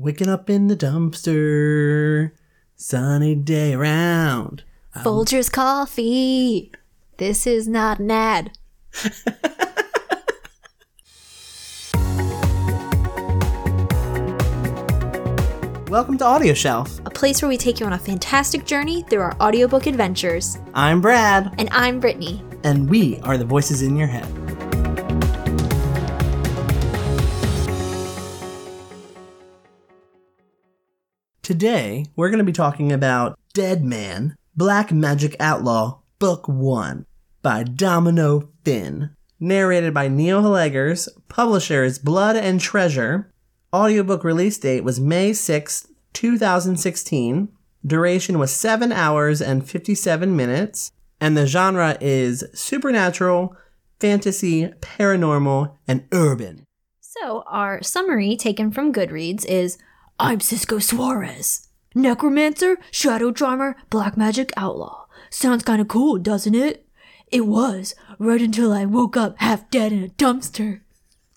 Waking up in the dumpster, sunny day around. Folgers coffee. This is not an ad. Welcome to Audio Shelf. A place where we take you on a fantastic journey through our audiobook adventures. I'm Brad, And I'm Brittany. and we are the voices in your head. Today, we're going to be talking about Dead Man, Black Magic Outlaw, Book 1 by Domino Finn. Narrated by Neil Hellegers, publisher is Blood and Treasure. Audiobook release date was May 6th, 2016. Duration was 7 hours and 57 minutes. And the genre is supernatural, fantasy, paranormal, and urban. So, our summary taken from Goodreads is I'm Cisco Suarez. Necromancer, Shadow Charmer, Black Magic Outlaw. Sounds kinda cool, doesn't it? It was, right until I woke up half dead in a dumpster.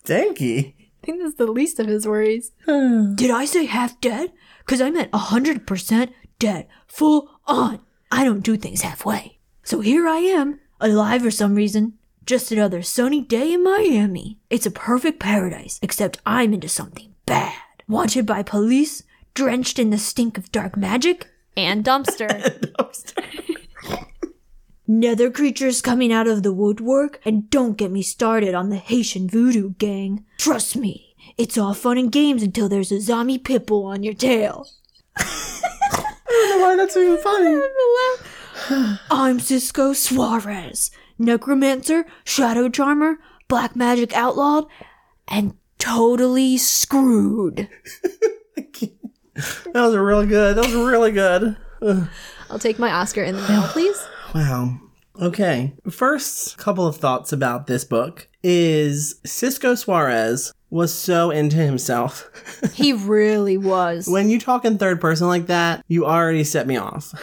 Thank you. I think that's the least of his worries. Did I say half dead? Because I meant 100% dead. Full on. I don't do things halfway. So here I am, alive for some reason. Just another sunny day in Miami. It's a perfect paradise, except I'm into something bad. Wanted by police, drenched in the stink of dark magic, and dumpster. Nether creatures coming out of the woodwork, and don't get me started on the Haitian voodoo gang. Trust me, it's all fun and games until there's a zombie pitbull on your tail. I don't know why that's even funny? I'm Cisco Suarez, necromancer, shadow charmer, black magic outlawed, and totally screwed. That was really good. That was really good. I'll take my Oscar in the mail, please. Wow. Okay. First couple of thoughts about this book is Cisco Suarez was so into himself. He really was. when you talk in third person like that, you already set me off.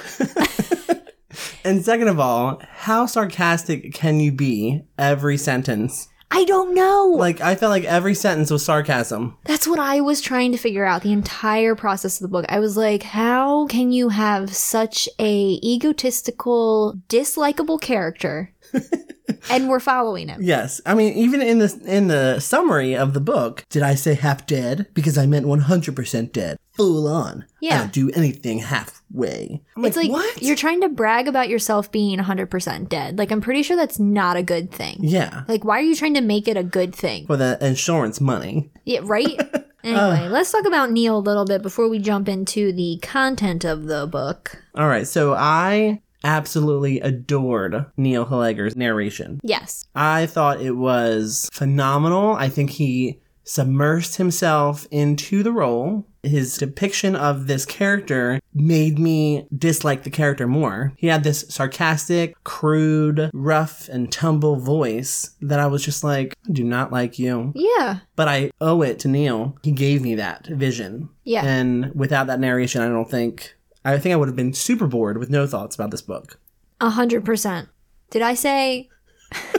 and second of all, how sarcastic can you be every sentence? I don't know. Like I felt like every sentence was sarcasm. That's what I was trying to figure out the entire process of the book. I was like, how can you have such a egotistical, dislikable character? and we're following him. Yes, I mean even in the in the summary of the book, did I say half dead because I meant one hundred percent dead, full on? I Yeah. don't do anything halfway. I'm It's like what? you're trying to brag about yourself being 100% dead. Like, I'm pretty sure that's not a good thing. yeah Like, why are you trying to make it a good thing? for the insurance money. Yeah, right? Uh. Anyway, let's talk about Neil a little bit before we jump into the content of the book. All right, so I absolutely adored Neil Hellegers' narration. Yes. I thought it was phenomenal. I think he submersed himself into the role. His depiction of this character made me dislike the character more. He had this sarcastic, crude, rough and tumble voice that I was just like, I do not like you. Yeah. But I owe it to Neil. He gave me that vision. Yeah. And without that narration, I don't think, I think I would have been super bored with no thoughts about this book. A hundred percent. Did I say?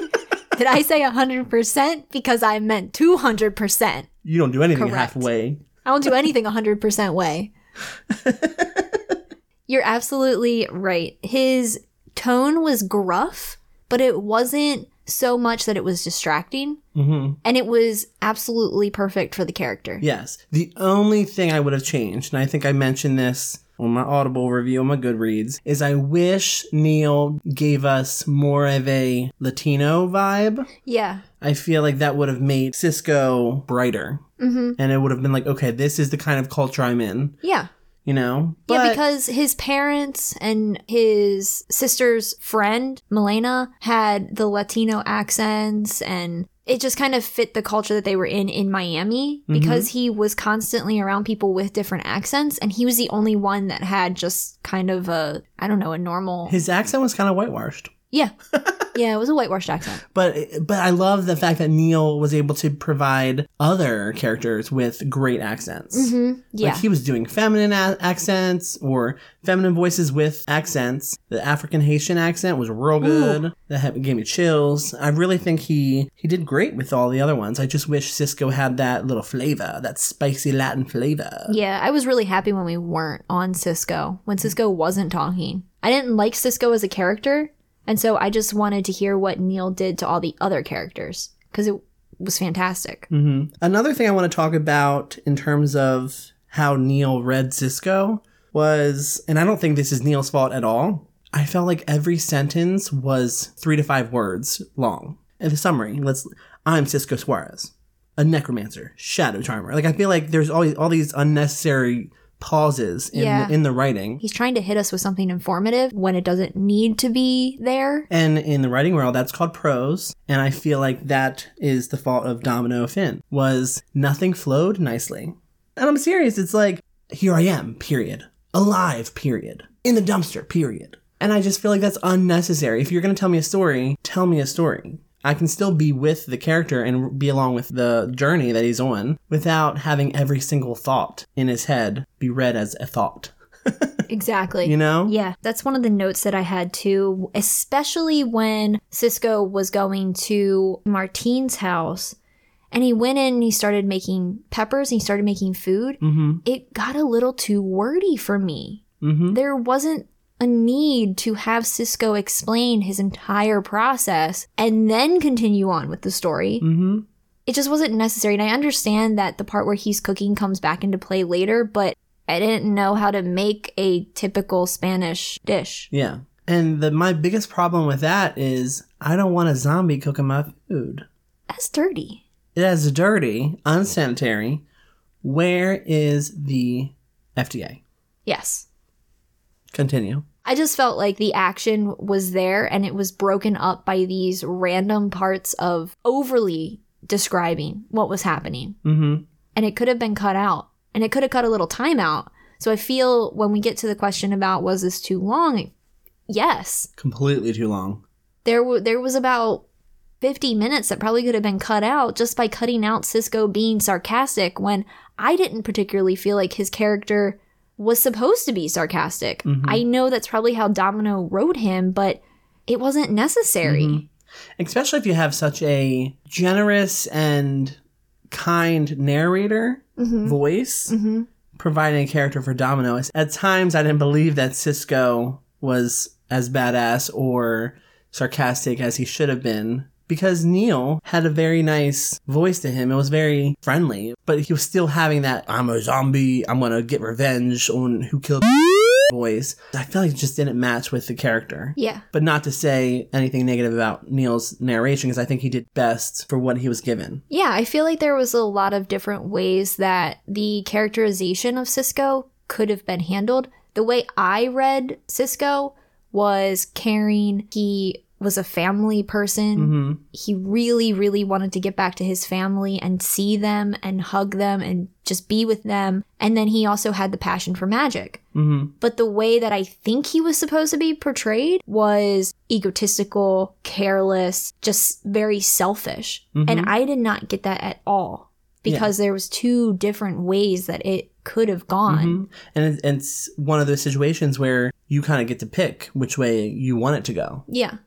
did I say a hundred percent? Because I meant two hundred percent. You don't do anything Correct. halfway. I don't do anything a hundred percent way. You're absolutely right. His tone was gruff, but it wasn't so much that it was distracting, hmm and it was absolutely perfect for the character. Yes. The only thing I would have changed, and I think I mentioned this on my Audible review on my Goodreads, is I wish Neil gave us more of a Latino vibe. Yeah. I feel like that would have made Cisco brighter. Mm-hmm. And it would have been like, okay, this is the kind of culture I'm in, Yeah. you know? yeah, because his parents and his sister's friend, Milena, had the Latino accents and it just kind of fit the culture that they were in in Miami mm-hmm. because he was constantly around people with different accents and he was the only one that had just kind of a I don't know, a normal his accent was kind of whitewashed. Yeah. yeah, it was a whitewashed accent. But but I love the fact that Neil was able to provide other characters with great accents. Mm-hmm. Yeah. Like he was doing feminine a- accents or feminine voices with accents. The African Haitian accent was real good. That had, gave me chills. I really think he he did great with all the other ones. I just wish Cisco had that little flavor, that spicy Latin flavor. yeah, I was really happy when we weren't on Cisco, when Cisco wasn't talking. I didn't like Cisco as a character, and so I just wanted to hear what Neil did to all the other characters because it was fantastic. hmm Another thing I want to talk about in terms of how Neil read Cisco was, and I don't think this is Neil's fault at all. I felt like every sentence was three to five words long. In the summary, let's. I'm Cisco Suarez, a necromancer, shadow charmer. Like I feel like there's all these unnecessary pauses in Yeah. in the writing. He's trying to hit us with something informative when it doesn't need to be there. And in the writing world, that's called prose. And I feel like that is the fault of Domino Finn. Was nothing flowed nicely. And I'm serious. It's like, here I am, period. Alive, period. In the dumpster, period. And I just feel like that's unnecessary. If you're going to tell me a story, tell me a story. I can still be with the character and be along with the journey that he's on without having every single thought in his head be read as a thought. Exactly. You know? Yeah, that's one of the notes that I had too, especially when Cisco was going to Martine's house and he went in and he started making peppers and he started making food. Mm-hmm. It got a little too wordy for me. Mm-hmm. There wasn't a need to have Cisco explain his entire process and then continue on with the story. Mm-hmm. It just wasn't necessary. And I understand that the part where he's cooking comes back into play later, but I didn't know how to make a typical Spanish dish. Yeah. And the my biggest problem with that is I don't want a zombie cooking my food. That's dirty. It is dirty, unsanitary. Where is the FDA? Yes. Continue. I just felt like the action was there and it was broken up by these random parts of overly describing what was happening. Mm-hmm. And it could have been cut out. And it could have cut a little time out. So I feel when we get to the question about was this too long? Yes. Completely too long. There w- there was about 50 minutes that probably could have been cut out just by cutting out Cisco being sarcastic when I didn't particularly feel like his character was supposed to be sarcastic. Mm-hmm. I know that's probably how Domino wrote him, but it wasn't necessary. Mm-hmm. Especially if you have such a generous and kind narrator mm-hmm. voice providing a character for Domino. At times, I didn't believe that Cisco was as badass or sarcastic as he should have been because Neil had a very nice voice to him. It was very friendly, but he was still having that I'm a zombie, I'm gonna get revenge on who killed voice. I feel like it just didn't match with the character. Yeah. But not to say anything negative about Neil's narration, because I think he did best for what he was given. Yeah, I feel like there was a lot of different ways that the characterization of Cisco could have been handled. The way I read Cisco was caring. He was a family person. hmm He really, really wanted to get back to his family and see them and hug them and just be with them. And then he also had the passion for magic. hmm But the way that I think he was supposed to be portrayed was egotistical, careless, just very selfish. And I did not get that at all because there was two different ways that it could have gone. hmm And it's one of those situations where you kind of get to pick which way you want it to go. Yeah.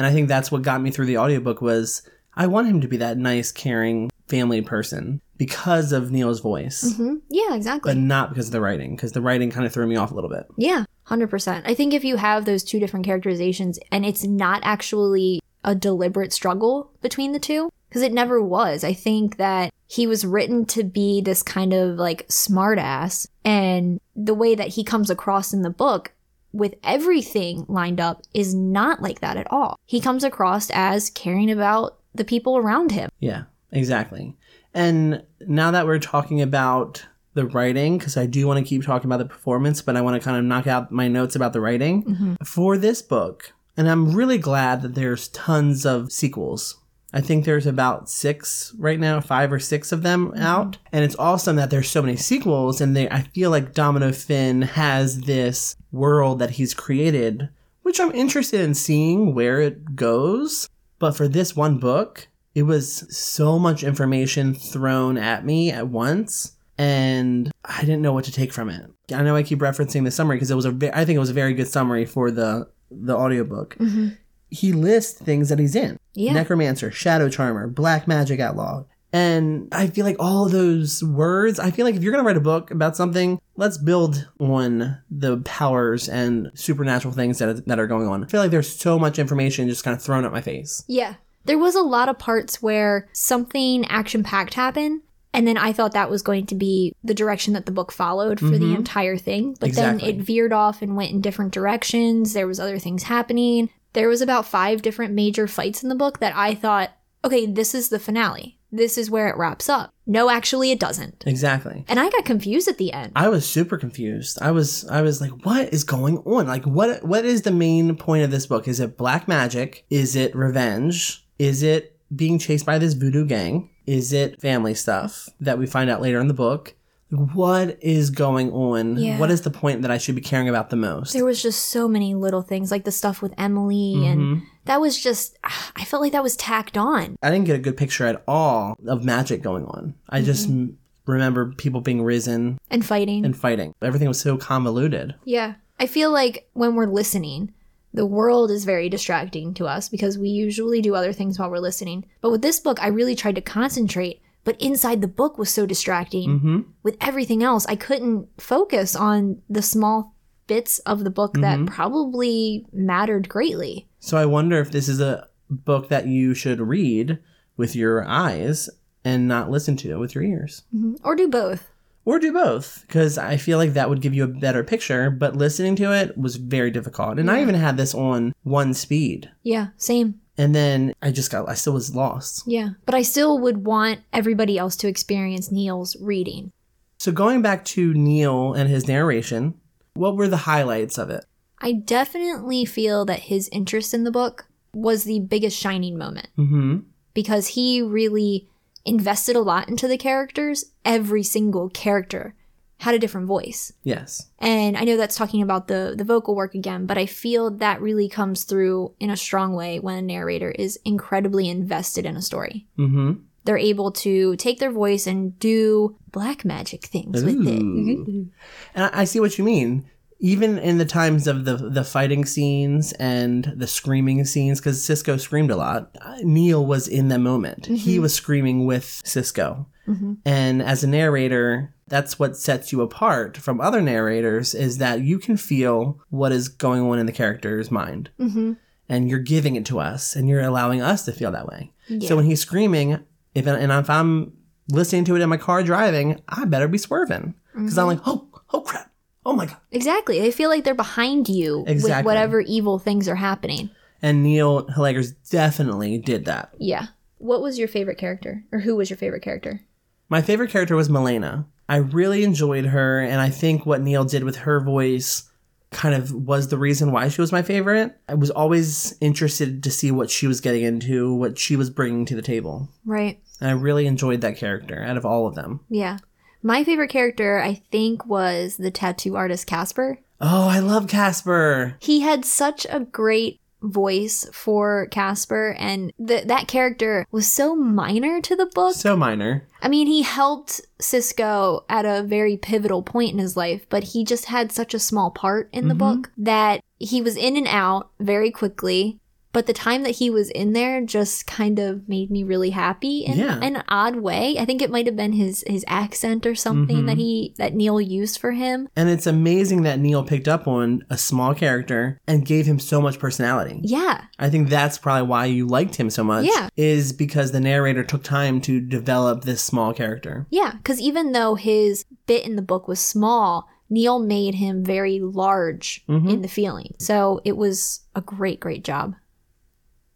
And I think that's what got me through the audiobook was I want him to be that nice, caring family person because of Neil's voice, hmm Yeah, exactly. but not because of the writing, because the writing kind of threw me off a little bit. Yeah, 100%. I think if you have those two different characterizations and it's not actually a deliberate struggle between the two, because it never was. I think that he was written to be this kind of like smartass, and the way that he comes across in the book with everything lined up is not like that at all. He comes across as caring about the people around him. Yeah, exactly. And now that we're talking about the writing, because I do want to keep talking about the performance, but I want to kind of knock out my notes about the writing mm-hmm. for this book. And I'm really glad that there's tons of sequels. I think there's about six right now, five or six of them mm-hmm. out. And it's awesome that there's so many sequels. And they, I feel like Domino Finn has this world that he's created, which I'm interested in seeing where it goes. But for this one book, it was so much information thrown at me at once, and I didn't know what to take from it. I know I keep referencing the summary because it was a ve- I think it was a very good summary for the the audiobook. Mm-hmm. He lists things that he's in. Yeah. Necromancer, Shadow Charmer, Black Magic Outlaw. And I feel like all those words, I feel like if you're going to write a book about something, let's build on the powers and supernatural things that, that are going on. I feel like there's so much information just kind of thrown at my face. Yeah. There was a lot of parts where something action packed happened. And then I thought that was going to be the direction that the book followed for the mm-hmm. entire thing. But Exactly. then it veered off and went in different directions. There was other things happening. There was about five different major fights in the book that I thought, okay, this is the finale. This is where it wraps up. No, actually it doesn't. Exactly. And I got confused at the end. I was super confused. I was I was like, what is going on? Like what what is the main point of this book? Is it black magic? Is it revenge? Is it being chased by this voodoo gang? Is it family stuff that we find out later in the book? What is going on? Yeah. What is the point that I should be caring about the most? There was just so many little things, like the stuff with Emily, Mm-hmm. and that was just, I felt like that was tacked on. I didn't get a good picture at all of magic going on. I just remember people being risen And fighting. and fighting. Everything was so convoluted. Yeah. I feel like when we're listening, the world is very distracting to us because we usually do other things while we're listening. But with this book, I really tried to concentrate, but inside the book was so distracting. hmm With everything else, I couldn't focus on the small bits of the book that probably mattered greatly. So I wonder if this is a book that you should read with your eyes and not listen to it with your ears. Or do both. Or do both, because I feel like that would give you a better picture, but listening to it was very difficult. And I even had this on one speed. Yeah, same. And then I just got, I still was lost. Yeah. But I still would want everybody else to experience Neil's reading. So going back to Neil and his narration, what were the highlights of it? I definitely feel that his interest in the book was the biggest shining moment Mm-hmm. because he really invested a lot into the characters. Every single character had a different voice. Yes. And I know that's talking about the the vocal work again, but I feel that really comes through in a strong way when a narrator is incredibly invested in a story. Mm-hmm. They're able to take their voice and do black magic things with it. Ooh. And I I see what you mean. Even in the times of the the fighting scenes and the screaming scenes, because Cisco screamed a lot, uh, Neil was in the moment. He was screaming with Cisco. And as a narrator, that's what sets you apart from other narrators is that you can feel what is going on in the character's mind. Mm-hmm. And you're giving it to us and you're allowing us to feel that way. Yeah. So when he's screaming, if and if I'm listening to it in my car driving, I better be swerving because I'm like, oh, oh crap, oh my god. Exactly. They feel like they're behind you with whatever evil things are happening. And Neil Hellegers definitely did that. Yeah. What was your favorite character? Or who was your favorite character? My favorite character was Milena. I really enjoyed her, and I think what Neil did with her voice kind of was the reason why she was my favorite. I was always interested to see what she was getting into, what she was bringing to the table. Right. And I really enjoyed that character out of all of them. Yeah. My favorite character, I think, was the tattoo artist Casper. Oh, I love Casper. He had such a great voice for Casper, and th- that character was so minor to the book. So minor. I mean, he helped Cisco at a very pivotal point in his life, but he just had such a small part in the mm-hmm. book that he was in and out very quickly. But the time that he was in there just kind of made me really happy in Yeah. an odd way. I think it might have been his his accent or something that mm-hmm. he that Neil used for him. And it's amazing that Neil picked up on a small character and gave him so much personality. Yeah, I think that's probably why you liked him so much. Yeah. Is because the narrator took time to develop this small character. yeah. Because even though his bit in the book was small, Neil made him very large mm-hmm. in the feeling. So it was a great, great job.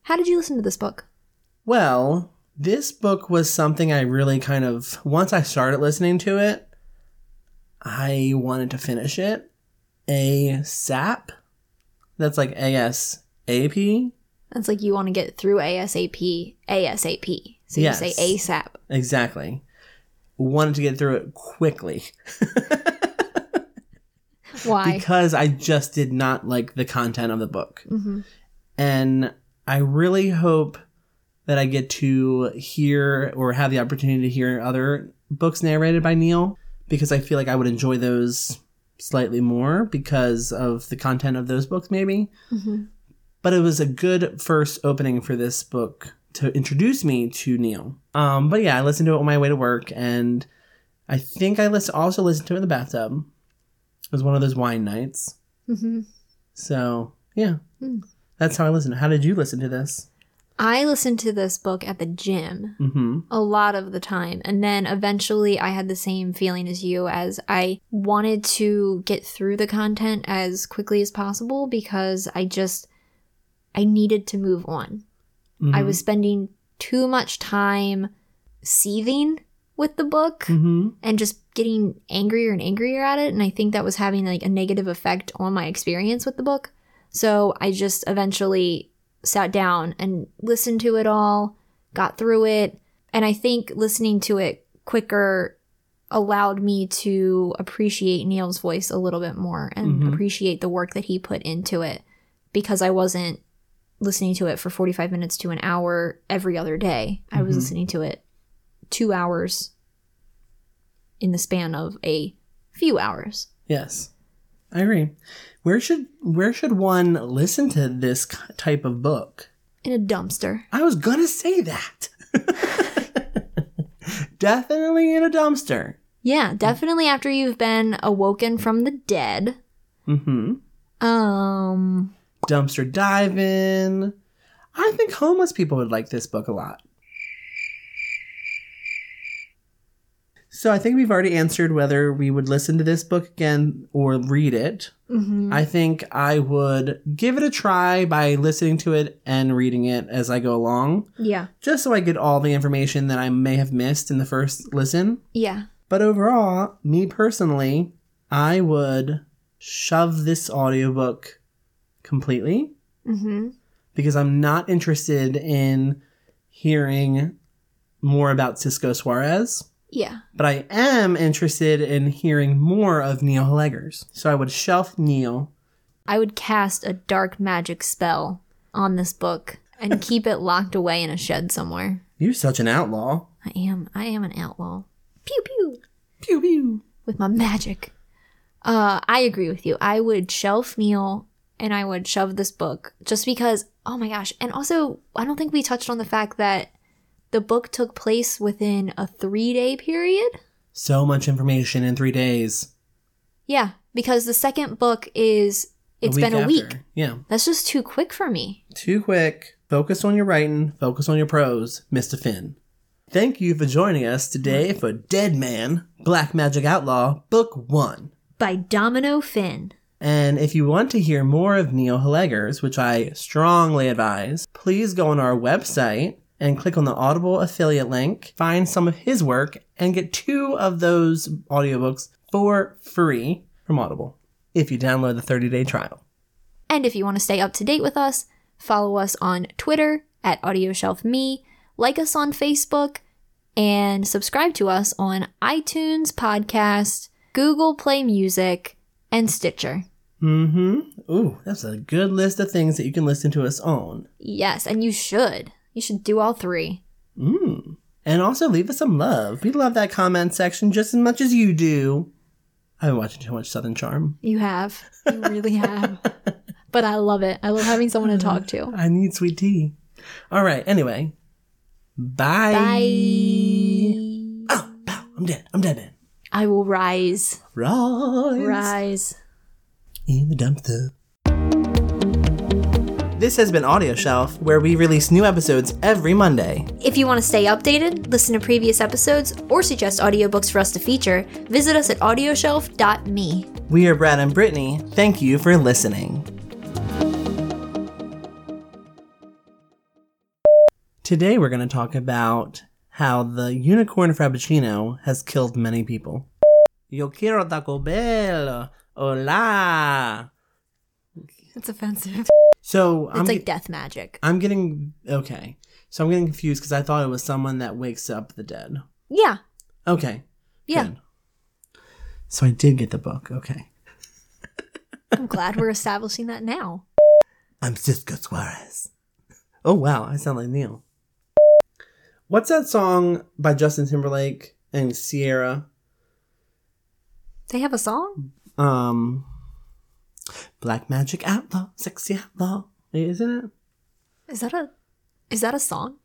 How did you listen to this book? Well, this book was something I really kind of, once I started listening to it, I wanted to finish it. A SAP. That's like ASAP. That's like you want to get through ASAP, ASAP. So Yes. you say ASAP. Exactly. Wanted to get through it quickly. Why? because I just did not like the content of the book. hmm And I really hope that I get to hear or have the opportunity to hear other books narrated by Neil because I feel like I would enjoy those slightly more because of the content of those books, maybe. hmm But it was a good first opening for this book to introduce me to Neil. Um, but yeah, I listened to it on my way to work, and I think I list- also listened to it in the bathtub. It was one of those wine nights. hmm So yeah, Hmm. That's how I listened. How did you listen to this? I listened to this book at the gym Mm-hmm. a lot of the time. And then eventually I had the same feeling as you as I wanted to get through the content as quickly as possible because I just I needed to move on. I was spending too much time seething with the book Mm-hmm. and just getting angrier and angrier at it and I think that was having like a negative effect on my experience with the book. So I just eventually sat down and listened to it all, got through it, and I think listening to it quicker allowed me to appreciate Neil's voice a little bit more and Mhm. appreciate the work that he put into it because I wasn't listening to it for 45 minutes to an hour every other day. I was Mhm. listening to it 2 hours in the span of a few hours. Yes, I agree. Where should where should one listen to this type of book? In a dumpster. I was gonna say that. Definitely in a dumpster. Yeah, definitely after you've been awoken from the dead. Mm-hmm. Um, Dumpster diving. I think homeless people would like this book a lot. So I think we've already answered whether we would listen to this book again or read it. mhm. I think I would give it a try by listening to it and reading it as I go along, yeah, just so I get all the information that I may have missed in the first listen. yeah. But overall, me personally, I would shove this audiobook completely Mm-hmm. because I'm not interested in hearing more about Cisco Suarez. Yeah. But I am interested in hearing more of Neil Hellegers. So I would shelf Neil I would cast a dark magic spell on this book and keep it locked away in a shed somewhere. You're such an outlaw. I am. I am an outlaw. Pew pew. Pew pew. With my magic. Uh, I agree with you. I would shelf Neil and I would shove this book just because, oh my gosh. And also, I don't think we touched on the fact that the book took place within a three day period. So much information in three days. Yeah, because the second book is, it's been a after. week. Yeah. That's just too quick for me. Too quick. Focus on your writing. Focus on your prose, Mr. Finn. Thank you for joining us today for Dead Man, Black Magic Outlaw, Book 1. By Domino Finn. And if you want to hear more of Neil Hellegers, which I strongly advise, please go on our website and click on the Audible affiliate link, find some of his work, and get two of those audiobooks for free from Audible if you download the 30 day trial. And if you want to stay up to date with us, follow us on Twitter at AudioshelfMe, like us on Facebook, and subscribe to us on iTunes Podcast, Google Play Music, and Stitcher. Mm hmm. Ooh, that's a good list of things that you can listen to us on. Yes, and you should. You should do all three. Mm. And also leave us some love. We love that comment section just as much as you do. I've been watching too much Southern Charm. You have. You really have. but I love it. I love having someone to talk to. I need sweet tea. All right. Anyway, bye. Bye. Oh, pow, I'm dead. I'm dead, man. I will rise. Rise, Rise. in the dumpster. This has been Audio Shelf, where we release new episodes every Monday. If you want to stay updated, listen to previous episodes, or suggest audiobooks for us to feature, visit us at audioshelf.me. We are Brad and Brittany. Thank you for listening. Today we're going to talk about how the unicorn frappuccino has killed many people. Yo quiero Taco Bell. Hola. It's offensive. So It's I'm, like ge- death magic. I'm getting okay. So I'm getting confused because I thought it was someone that wakes up the dead. Yeah. Okay. Yeah. good. So I did get the book. Okay. I'm glad we're establishing that now. I'm Cisco Suarez. Oh wow, I sound like Neil. What's that song by Justin Timberlake and Ciara? They have a song? Um, Black Magic Outlaw, Sexy Outlaw, isn't it? Is that a is that a song?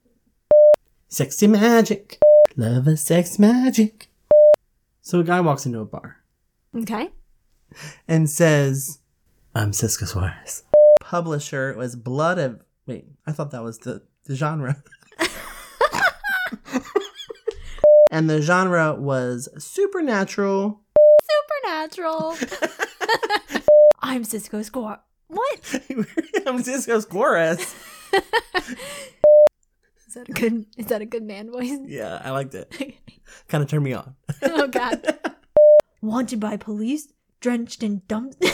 Sexy Magic, love a sex magic. So a guy walks into a bar Okay. and says, "I'm Cisco Suarez." Publisher was Blood of. Wait, I thought that was the the genre. and the genre was supernatural. Supernatural. I'm Cisco Score. What? I'm Cisco Suarez. Is that a good is that a good man voice? Yeah, I liked it. Kind of turned me on. oh god. Wanted by police, drenched in dump You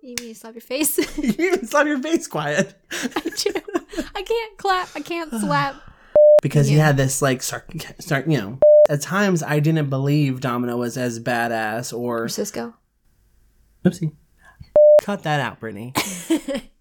mean to slap your face? you even slap your face quiet. I do. I can't clap. I can't slap. because he had this like start you know at times i didn't believe domino was as badass or Cisco. oopsie cut that out brittany